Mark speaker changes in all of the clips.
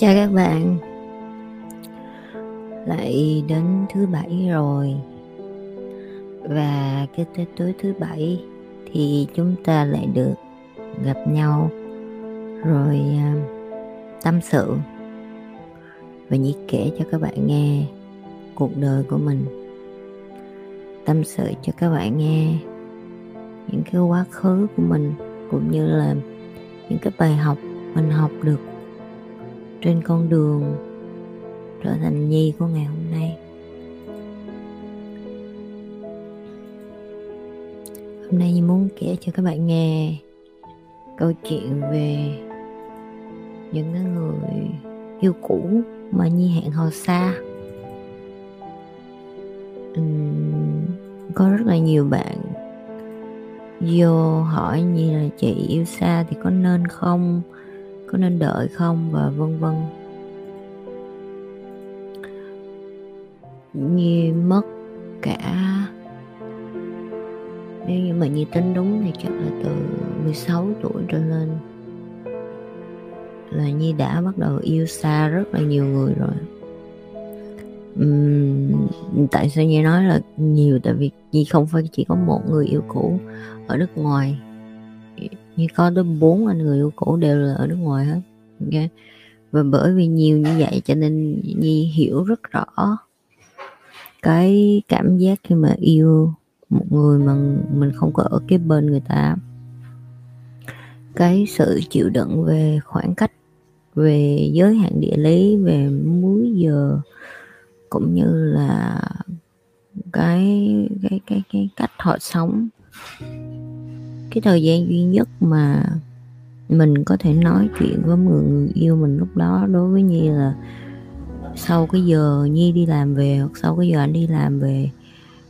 Speaker 1: chào các bạn. Lại đến thứ bảy rồi. Và cái tới tối thứ bảy thì chúng ta lại được gặp nhau. Rồi à, tâm sự. Và nhi kể cho các bạn nghe cuộc đời của mình. Tâm sự cho các bạn nghe những cái quá khứ của mình, cũng như là những cái bài học mình học được trên con đường trở thành nhi của ngày hôm nay. Hôm nay nhi muốn kể cho các bạn nghe câu chuyện về những cái người yêu cũ mà nhi hẹn hò xa. Uhm, có rất là nhiều bạn vô hỏi như là chị yêu xa thì có nên không? Có nên đợi không và vân vân. Như mất cả nếu như mà như tính đúng thì chắc là từ 16 tuổi trở lên là Nhi đã bắt đầu yêu xa rất là nhiều người rồi. Uhm, tại sao Nhi nói là nhiều? Tại vì Nhi không phải chỉ có một người yêu cũ ở nước ngoài như có tới bốn anh người yêu cũ đều là ở nước ngoài hết. Okay. và bởi vì nhiều như vậy cho nên nhi hiểu rất rõ cái cảm giác khi mà yêu một người mà mình không có ở cái bên người ta. Cái sự chịu đựng về khoảng cách, về giới hạn địa lý, về múi giờ, cũng như là cái cái cái cái cách họ sống cái thời gian duy nhất mà mình có thể nói chuyện với người, người yêu mình lúc đó đối với nhi là sau cái giờ nhi đi làm về hoặc sau cái giờ anh đi làm về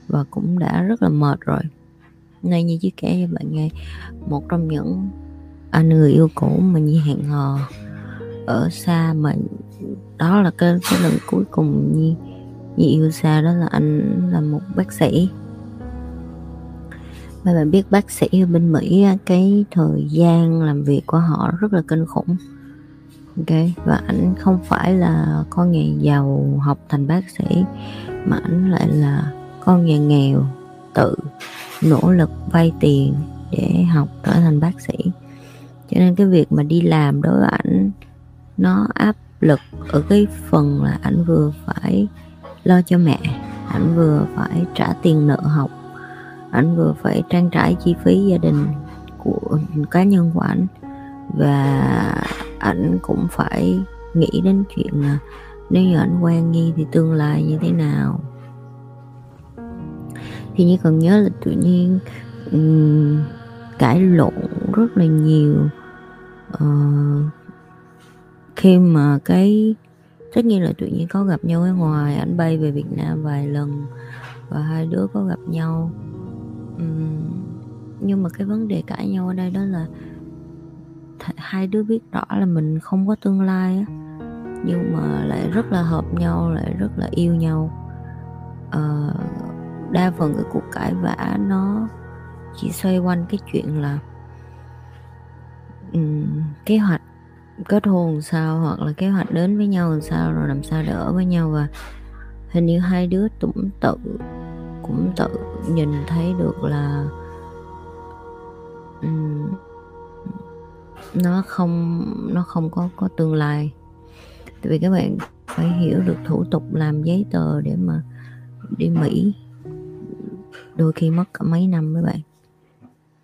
Speaker 1: và cũng đã rất là mệt rồi. Nay nhi chỉ kể cho bạn nghe một trong những anh người yêu cũ mà nhi hẹn hò ở xa mà đó là cái, cái lần cuối cùng nhi nhi yêu xa đó là anh là một bác sĩ mà bạn biết bác sĩ ở bên Mỹ cái thời gian làm việc của họ rất là kinh khủng. Ok, và ảnh không phải là con nhà giàu học thành bác sĩ, mà ảnh lại là con nhà nghèo, tự nỗ lực vay tiền để học trở thành bác sĩ. Cho nên cái việc mà đi làm đối với ảnh, nó áp lực ở cái phần là ảnh vừa phải lo cho mẹ, ảnh vừa phải trả tiền nợ học ảnh vừa phải trang trải chi phí gia đình của cá nhân của ảnh. Và ảnh cũng phải nghĩ đến chuyện là nếu như ảnh quen nghi thì tương lai như thế nào. Thì như còn nhớ là tự nhiên um, cãi lộn rất là nhiều. Uh, khi mà cái tất nhiên là tự nhiên có gặp nhau ở ngoài ảnh bay về Việt Nam vài lần và hai đứa có gặp nhau nhưng mà cái vấn đề cãi nhau ở đây đó là hai đứa biết rõ là mình không có tương lai á nhưng mà lại rất là hợp nhau lại rất là yêu nhau. À, đa phần cái cuộc cãi vã nó chỉ xoay quanh cái chuyện là um, kế hoạch kết hôn sao hoặc là kế hoạch đến với nhau làm sao rồi làm sao để ở với nhau. Và hình như hai đứa cũng tự cũng tự nhìn thấy được là um, nó không nó không có có tương lai. Tại vì các bạn phải hiểu được thủ tục làm giấy tờ để mà đi Mỹ. Đôi khi mất cả mấy năm với bạn.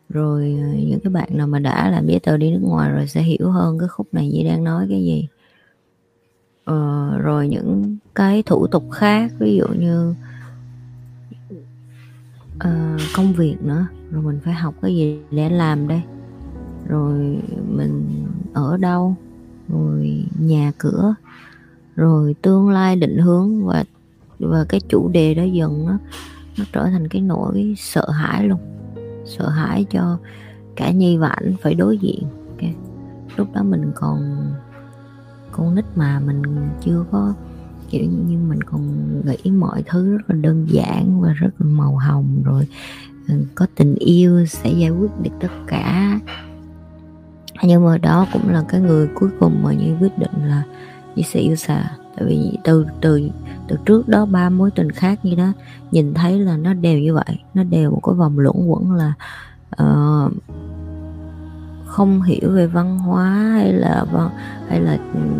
Speaker 1: Rồi ờ, những cái bạn nào mà đã làm giấy tờ đi nước ngoài rồi sẽ hiểu hơn cái khúc này như đang nói cái gì. Ờ, rồi những cái thủ tục khác ví dụ như uh, công việc nữa. Rồi mình phải học cái gì để làm đây? Rồi mình ở đâu? Rồi nhà cửa? Rồi tương lai định hướng và và cái chủ đề đó dần nó nó trở thành cái nỗi sợ hãi luôn. Sợ hãi cho cả nhi và ảnh phải đối diện okay. lúc đó mình còn con nít mà mình chưa có kiểu như mình còn nghĩ mọi thứ rất là đơn giản và rất là màu hồng rồi ừ, có tình yêu sẽ giải quyết được tất cả. Nhưng mà đó cũng là cái người cuối cùng mà như quyết định là như sẽ yêu xa tại vì từ từ từ trước đó ba mối tình khác như đó nhìn thấy là nó đều như vậy. Nó đều một cái vòng luẩn quẩn là uh, không hiểu về văn hóa hay là hay là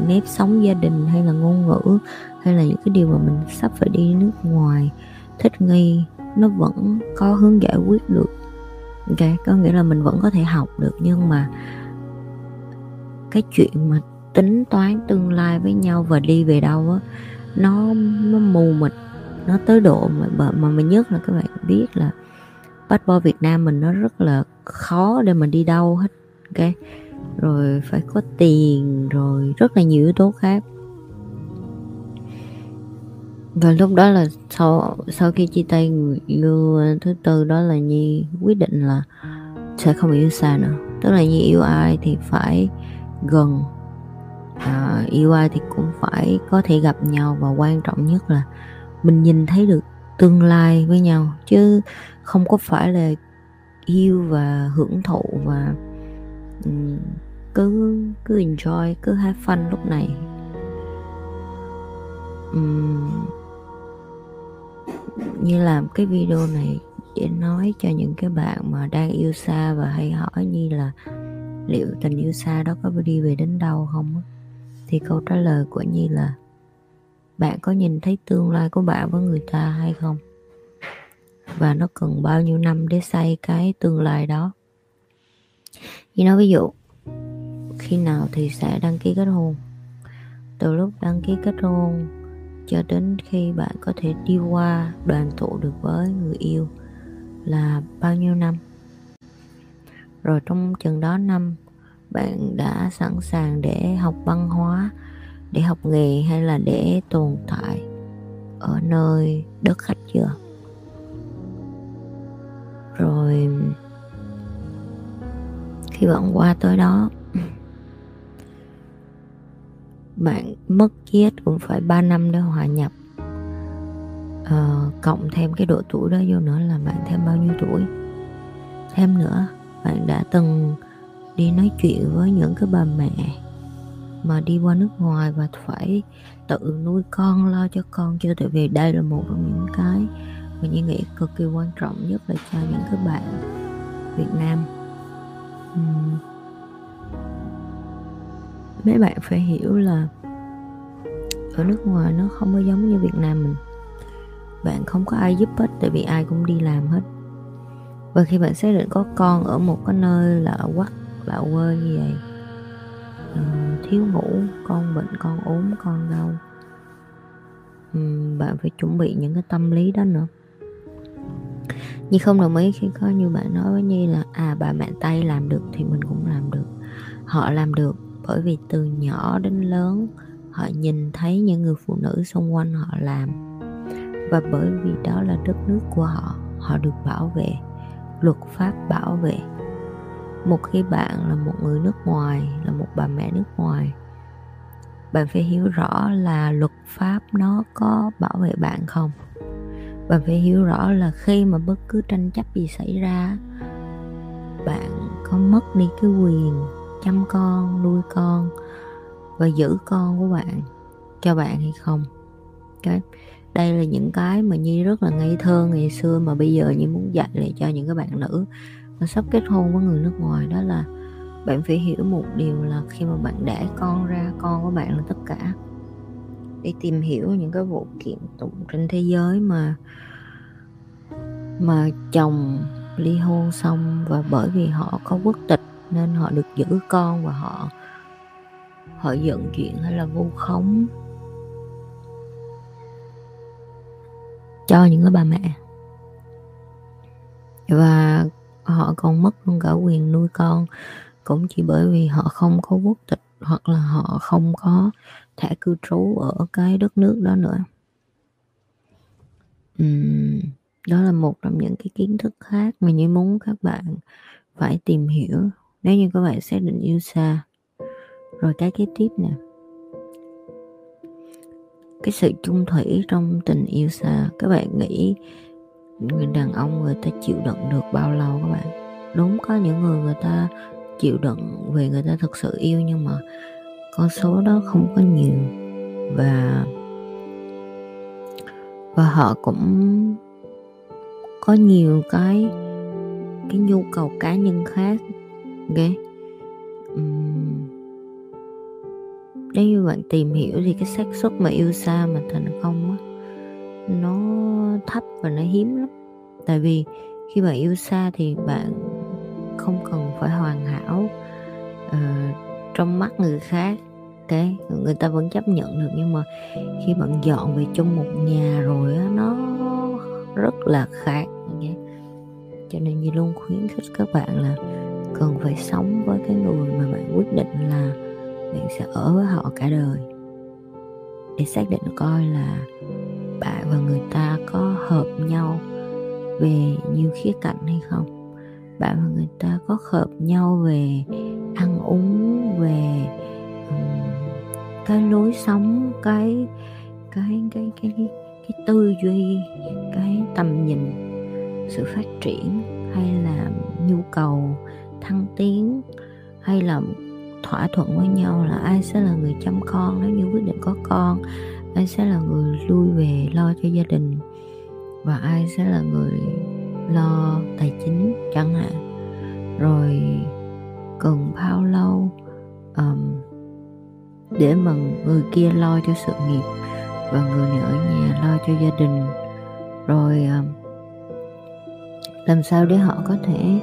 Speaker 1: nếp sống gia đình, hay là ngôn ngữ, hay là những cái điều mà mình sắp phải đi nước ngoài, thích nghi, nó vẫn có hướng giải quyết được. Ok, có nghĩa là mình vẫn có thể học được, nhưng mà cái chuyện mà tính toán tương lai với nhau và đi về đâu á, nó nó mù mịt, nó tới độ mà mà mình nhất là các bạn biết là passport Việt Nam mình nó rất là khó để mình đi đâu hết ok. Rồi phải có tiền rồi rất là nhiều yếu tố khác. Và lúc đó là sau sau khi chia tay người yêu thứ tư đó là nhi quyết định là sẽ không yêu xa nữa. Tức là nhi yêu ai thì phải gần à, yêu ai thì cũng phải có thể gặp nhau. Và quan trọng nhất là mình nhìn thấy được tương lai với nhau. Chứ không có phải là yêu và hưởng thụ và um, cứ cứ enjoy cứ have fun lúc này. Um, như làm cái video này để nói cho những cái bạn mà đang yêu xa và hay hỏi như là liệu tình yêu xa đó có đi về đến đâu không thì câu trả lời của nhi là bạn có nhìn thấy tương lai của bạn với người ta hay không? Và nó cần bao nhiêu năm để xây cái tương lai đó? Như nói ví dụ, khi nào thì sẽ đăng ký kết hôn? Từ lúc đăng ký kết hôn cho đến khi bạn có thể đi qua đoàn tụ được với người yêu là bao nhiêu năm? Rồi trong chừng đó năm, bạn đã sẵn sàng để học văn hóa, để học nghề hay là để tồn tại ở nơi đất khách chưa? Rồi khi bạn qua tới đó. Bạn mất chết cũng phải 3 năm để hòa nhập. Uh, cộng thêm cái độ tuổi đó vô nữa là bạn thêm bao nhiêu tuổi? Thêm nữa bạn đã từng đi nói chuyện với những cái bà mẹ mà đi qua nước ngoài và phải tự nuôi con lo cho con chưa? Tại vì đây là một trong những cái mà như nghĩ cực kỳ quan trọng nhất là cho những cái bạn Việt Nam uhm. mấy bạn phải hiểu là ở nước ngoài nó không có giống như Việt Nam mình. Bạn không có ai giúp hết tại vì ai cũng đi làm hết. Và khi bạn xác định có con ở một cái nơi lạ quắc lạ quê như vậy uh, thiếu ngủ con bệnh con ốm con đau um, bạn phải chuẩn bị những cái tâm lý đó nữa. Nhi không đồng ý khi có như bạn nói với Nhi là à bà mẹ Tây làm được thì mình cũng làm được. Họ làm được bởi vì từ nhỏ đến lớn, họ nhìn thấy những người phụ nữ xung quanh họ làm. Và bởi vì đó là đất nước của họ họ được bảo vệ, luật pháp bảo vệ. Một khi bạn là một người nước ngoài, là một bà mẹ nước ngoài, bạn phải hiểu rõ là luật pháp nó có bảo vệ bạn không? Bạn phải hiểu rõ là khi mà bất cứ tranh chấp gì xảy ra, bạn có mất đi cái quyền chăm con, nuôi con và giữ con của bạn, cho bạn hay không. Cái đây là những cái mà nhi rất là ngây thơ ngày xưa mà bây giờ nhi muốn dạy lại cho những cái bạn nữ mà sắp kết hôn với người nước ngoài, đó là bạn phải hiểu một điều là khi mà bạn đẻ con ra, con của bạn là tất cả để tìm hiểu những cái vụ kiện tụng trên thế giới mà mà chồng ly hôn xong và bởi vì họ có quốc tịch nên họ được giữ con và họ họ giận chuyện hay là vu khống cho những cái bà mẹ. Và họ còn mất luôn cả quyền nuôi con cũng chỉ bởi vì họ không có quốc tịch hoặc là họ không có thẻ cư trú ở cái đất nước đó nữa. Uhm, đó là một trong những cái kiến thức khác mà như muốn các bạn phải tìm hiểu. Nếu như các bạn xác định yêu xa. Rồi cái kế tiếp nè. Cái sự chung thủy trong tình yêu xa. Các bạn nghĩ người đàn ông người ta chịu đựng được bao lâu các bạn? Đúng có những người người ta chịu đựng vì người ta thực sự yêu nhưng mà con số đó không có nhiều. Và và họ cũng có nhiều cái cái nhu cầu cá nhân khác ok uhm, nếu như bạn tìm hiểu thì cái xác suất mà yêu xa mà thành công á nó thấp và nó hiếm lắm. Tại vì khi bạn yêu xa thì bạn không cần phải hoàn hảo uh, trong mắt người khác ok, người ta vẫn chấp nhận được nhưng mà khi bạn dọn về chung một nhà rồi á, nó rất là khác okay? cho nên như luôn khuyến khích các bạn là cần phải sống với cái người mà bạn quyết định là bạn sẽ ở với họ cả đời để xác định coi là bạn và người ta có hợp nhau về nhiều khía cạnh hay không bạn và người ta có hợp nhau về ăn uống, về cái lối sống cái cái cái cái cái, cái tư duy cái tầm nhìn sự phát triển hay là nhu cầu thăng tiến hay là thỏa thuận với nhau là ai sẽ là người chăm con nếu như quyết định có con ai sẽ là người lui về lo cho gia đình và ai sẽ là người lo tài chính chẳng hạn. Rồi cần bao lâu um, để mà người kia lo cho sự nghiệp và người này ở nhà lo cho gia đình. Rồi à, làm sao để họ có thể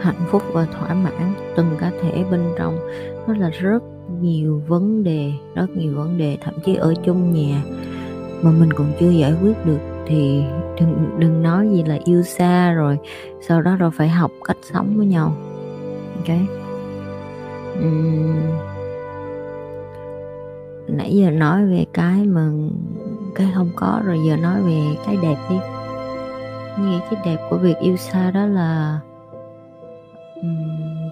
Speaker 1: hạnh phúc và thỏa mãn từng cá thể bên trong? Nó là rất nhiều vấn đề rất nhiều vấn đề. Thậm chí ở chung nhà mà mình còn chưa giải quyết được thì đừng đừng nói gì là yêu xa rồi sau đó rồi phải học cách sống với nhau. Ok? Uhm, nãy giờ nói về cái mà cái không có, rồi giờ nói về cái đẹp đi. Nghĩ cái đẹp của việc yêu xa đó là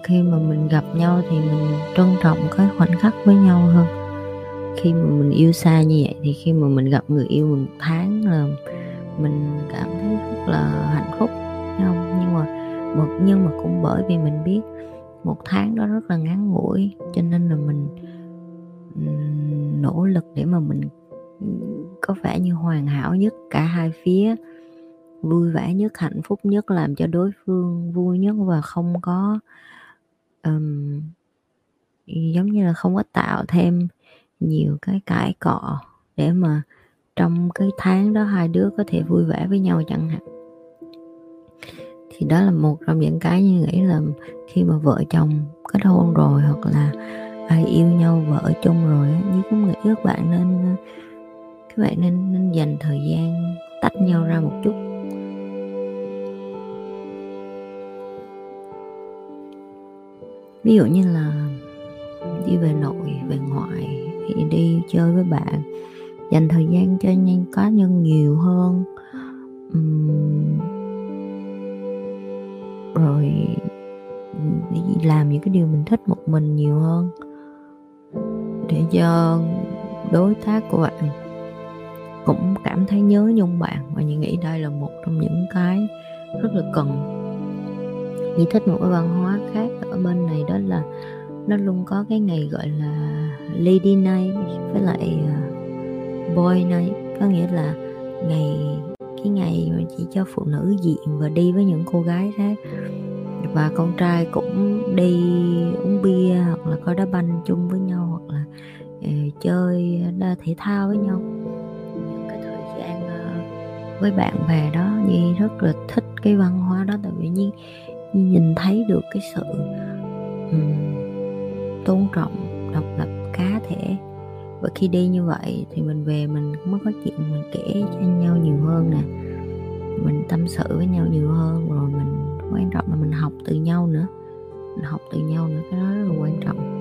Speaker 1: khi mà mình gặp nhau thì mình trân trọng cái khoảnh khắc với nhau hơn. Khi mà mình yêu xa như vậy thì khi mà mình gặp người yêu mình một tháng là mình cảm thấy rất là hạnh phúc không? Nhưng mà một nhưng mà cũng bởi vì mình biết một tháng đó rất là ngắn ngủi, cho nên là mình nỗ lực để mà mình có vẻ như hoàn hảo nhất cả hai phía. Vui vẻ nhất hạnh phúc nhất làm cho đối phương vui nhất và không có um, giống như là không có tạo thêm nhiều cái cãi cọ để mà trong cái tháng đó hai đứa có thể vui vẻ với nhau chẳng hạn. Thì đó là một trong những cái như nghĩ là khi mà vợ chồng kết hôn rồi hoặc là ai yêu nhau và ở chung rồi như cũng nghĩ các bạn nên ờ, các bạn nên nên dành thời gian tách nhau ra một chút. Ví dụ như là đi về nội về ngoại thì đi chơi với bạn dành thời gian cho nhân cá nhân nhiều hơn. Uhm, rồi đi làm những cái điều mình thích một mình nhiều hơn để cho đối tác của bạn. Cũng cảm thấy nhớ nhung bạn và như nghĩ đây là một trong những cái rất là cần. Nhi thích một cái văn hóa khác ở bên này đó là nó luôn có cái ngày gọi là Lady Night với lại ờ, Boy Night. Có nghĩa là ngày, cái ngày mà chỉ cho phụ nữ diện và đi với những cô gái khác và con trai cũng đi uống bia hoặc là coi đá banh chung với nhau hoặc là uh, chơi đa thể thao với nhau. Những cái thời gian uh, với bạn bè đó Nhi rất là thích cái văn hóa đó. Tại vì Nhi nhìn thấy được cái sự um, tôn trọng độc lập cá thể. Và khi đi như vậy thì mình về mình mới có chuyện mình kể cho nhau nhiều hơn nè. Mình tâm sự với nhau nhiều hơn rồi mình quan trọng là mình học từ nhau nữa. Mình học từ nhau nữa cái đó rất là quan trọng.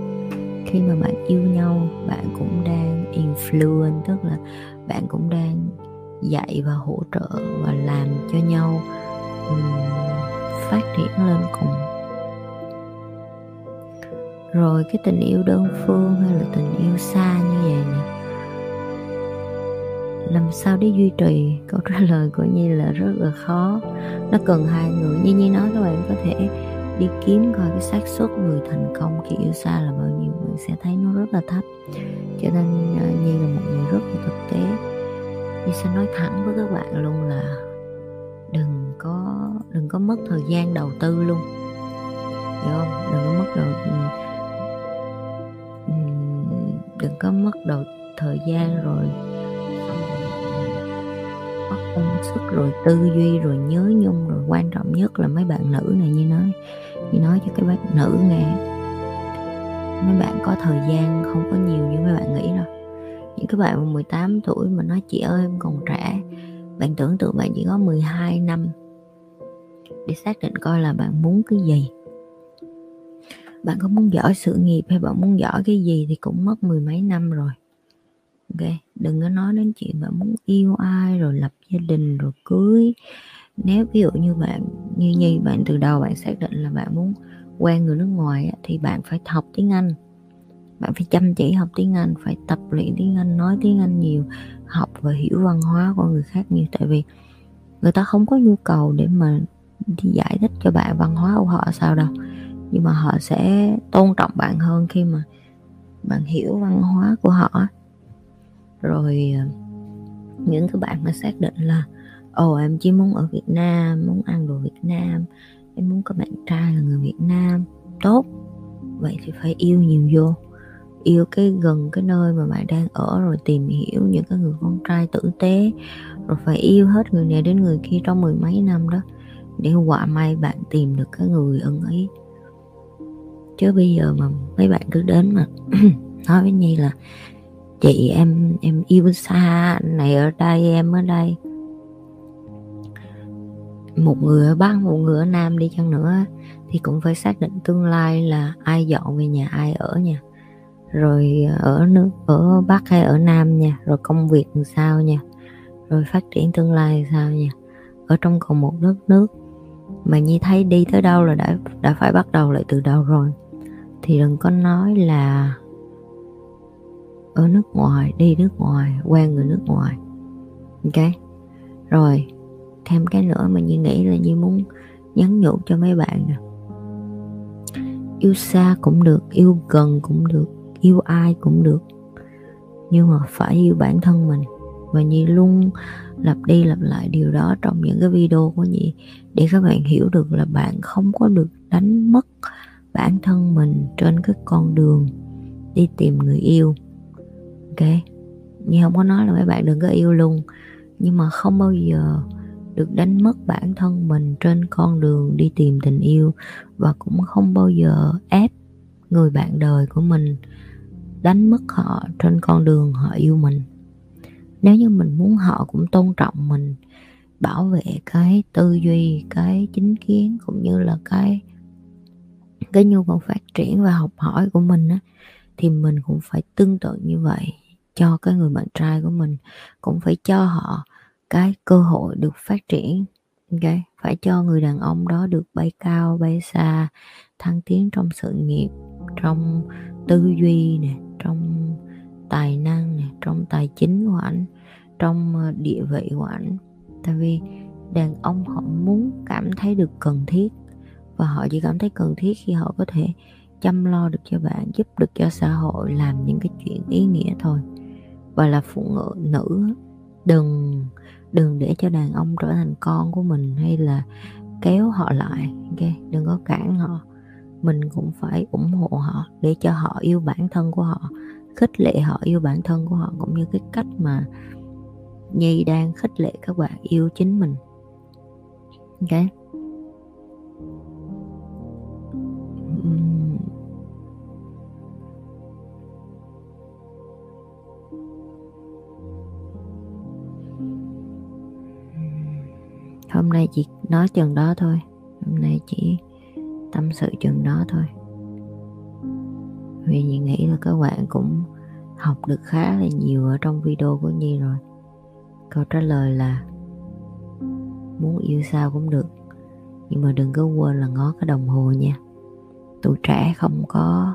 Speaker 1: Khi mà bạn yêu nhau bạn cũng đang influence tức là bạn cũng đang dạy và hỗ trợ và làm cho nhau um, phát triển lên cùng. Rồi cái tình yêu đơn phương hay là tình yêu xa như vậy nè? Làm sao để duy trì? Câu trả lời của nhi là rất là khó. Nó cần hai người. Như nhi nói, các bạn có thể đi kiếm coi cái xác suất người thành công khi yêu xa là bao nhiêu. Mình sẽ thấy nó rất là thấp. Cho nên à, nhi là một người rất là thực tế. Nhi sẽ nói thẳng với các bạn luôn là đừng có đừng có mất thời gian đầu tư luôn. Hiểu không? Đừng có mất đầu ừ, ừ, đừng có mất đầu thời gian rồi công sức, rồi tư duy, rồi nhớ nhung, rồi quan trọng nhất là mấy bạn nữ này như nói như nói cho các bạn nữ nghe. Mấy bạn có thời gian không có nhiều như mấy bạn nghĩ đâu. Những cái bạn 18 tuổi mà nói, chị ơi, em còn trẻ. Bạn tưởng tượng bạn chỉ có 12 năm để xác định coi là bạn muốn cái gì. Bạn có muốn giỏi sự nghiệp hay bạn muốn giỏi cái gì thì cũng mất mười mấy năm rồi ok, đừng có nói đến chuyện bạn muốn yêu ai rồi lập gia đình rồi cưới. Nếu ví dụ như bạn, như như bạn từ đầu bạn xác định là bạn muốn quen người nước ngoài thì bạn phải học tiếng anh. Bạn phải chăm chỉ học tiếng anh, phải tập luyện tiếng anh, nói tiếng anh nhiều, học và hiểu văn hóa của người khác nhiều. Tại vì người ta không có nhu cầu để mà đi giải thích cho bạn văn hóa của họ sao đâu. Nhưng mà họ sẽ tôn trọng bạn hơn khi mà bạn hiểu văn hóa của họ rồi ờ, những cái bạn mà xác định là ồ oh, em chỉ muốn ở Việt Nam muốn ăn đồ Việt Nam em muốn có bạn trai là người Việt Nam. Tốt. Vậy thì phải yêu nhiều vô. Yêu cái gần cái nơi mà bạn đang ở rồi tìm hiểu những cái người con trai tử tế. Rồi phải yêu hết người này đến người kia trong mười mấy năm đó để quả may bạn tìm được cái người ưng ý. Chứ bây giờ mà mấy bạn cứ đến mà nói với nhi là chị em em yêu xa, này ở đây, em ở đây. Một người ở bắc, một người ở nam đi chăng nữa, thì cũng phải xác định tương lai là ai dọn về nhà, ai ở nha. Rồi ở nước, ở bắc hay ở nam nha, rồi công việc làm sao nha, rồi phát triển tương lai làm sao nha. Ở trong cùng một đất nước, mà nhi thấy đi tới đâu là đã đã phải bắt đầu lại từ đầu rồi. Thì đừng có nói là ở nước ngoài, đi nước ngoài quen người nước ngoài. Ok? Rồi, thêm cái nữa mà như nghĩ là như muốn nhắn nhủ cho mấy bạn nè. Yêu xa cũng được, yêu gần cũng được, yêu ai cũng được. Nhưng mà phải yêu bản thân mình. Và như luôn lặp đi lặp lại điều đó trong những cái video của nhị để các bạn hiểu được là bạn không có được đánh mất bản thân mình trên cái con đường đi tìm người yêu ok. Nhưng không có nói là mấy bạn đừng có yêu luôn nhưng mà không bao giờ được đánh mất bản thân mình trên con đường đi tìm tình yêu. Và cũng không bao giờ ép người bạn đời của mình đánh mất họ trên con đường họ yêu mình. Nếu như mình muốn họ cũng tôn trọng mình, bảo vệ cái tư duy, cái chính kiến, cũng như là cái cái nhu cầu phát triển và học hỏi của mình á, thì mình cũng phải tương tự như vậy cho cái người bạn trai của mình, cũng phải cho họ cái cơ hội được phát triển, ok? Phải cho người đàn ông đó được bay cao, bay xa, thăng tiến trong sự nghiệp, trong tư duy nè, trong tài năng nè, trong tài chính của ảnh, trong ờ, địa vị của ảnh. Tại vì đàn ông họ muốn cảm thấy được cần thiết và họ chỉ cảm thấy cần thiết khi họ có thể chăm lo được cho bạn, giúp được cho xã hội, làm những cái chuyện ý nghĩa thôi và là phụ nữ. Đừng đừng để cho đàn ông trở thành con của mình hay là kéo họ lại, ok? Đừng có cản họ. Mình cũng phải ủng hộ họ để cho họ yêu bản thân của họ, khích lệ họ yêu bản thân của họ cũng như cái cách mà nhi đang khích lệ các bạn yêu chính mình. Ok? Hôm nay chị nói chừng đó thôi. Hôm nay chỉ tâm sự chừng đó thôi. Vì chị nghĩ là các bạn cũng học được khá là nhiều ở trong video của Nhi rồi. Câu trả lời là muốn yêu sao cũng được, nhưng mà đừng có quên là ngó cái đồng hồ nha. Tuổi trẻ không có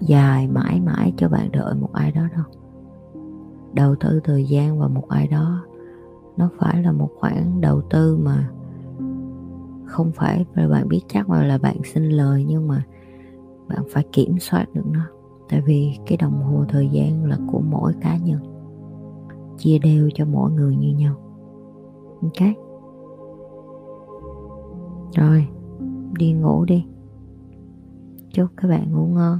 Speaker 1: dài mãi mãi cho bạn đợi một ai đó đâu. Đầu tư thời gian vào một ai đó nó phải là một khoản đầu tư mà không phải là bạn biết chắc mà là bạn xin lời, nhưng mà bạn phải kiểm soát được nó. Tại vì cái đồng hồ thời gian là của mỗi cá nhân, chia đều cho mỗi người như nhau. Ok. Rồi, đi ngủ đi. Chúc các bạn ngủ ngon.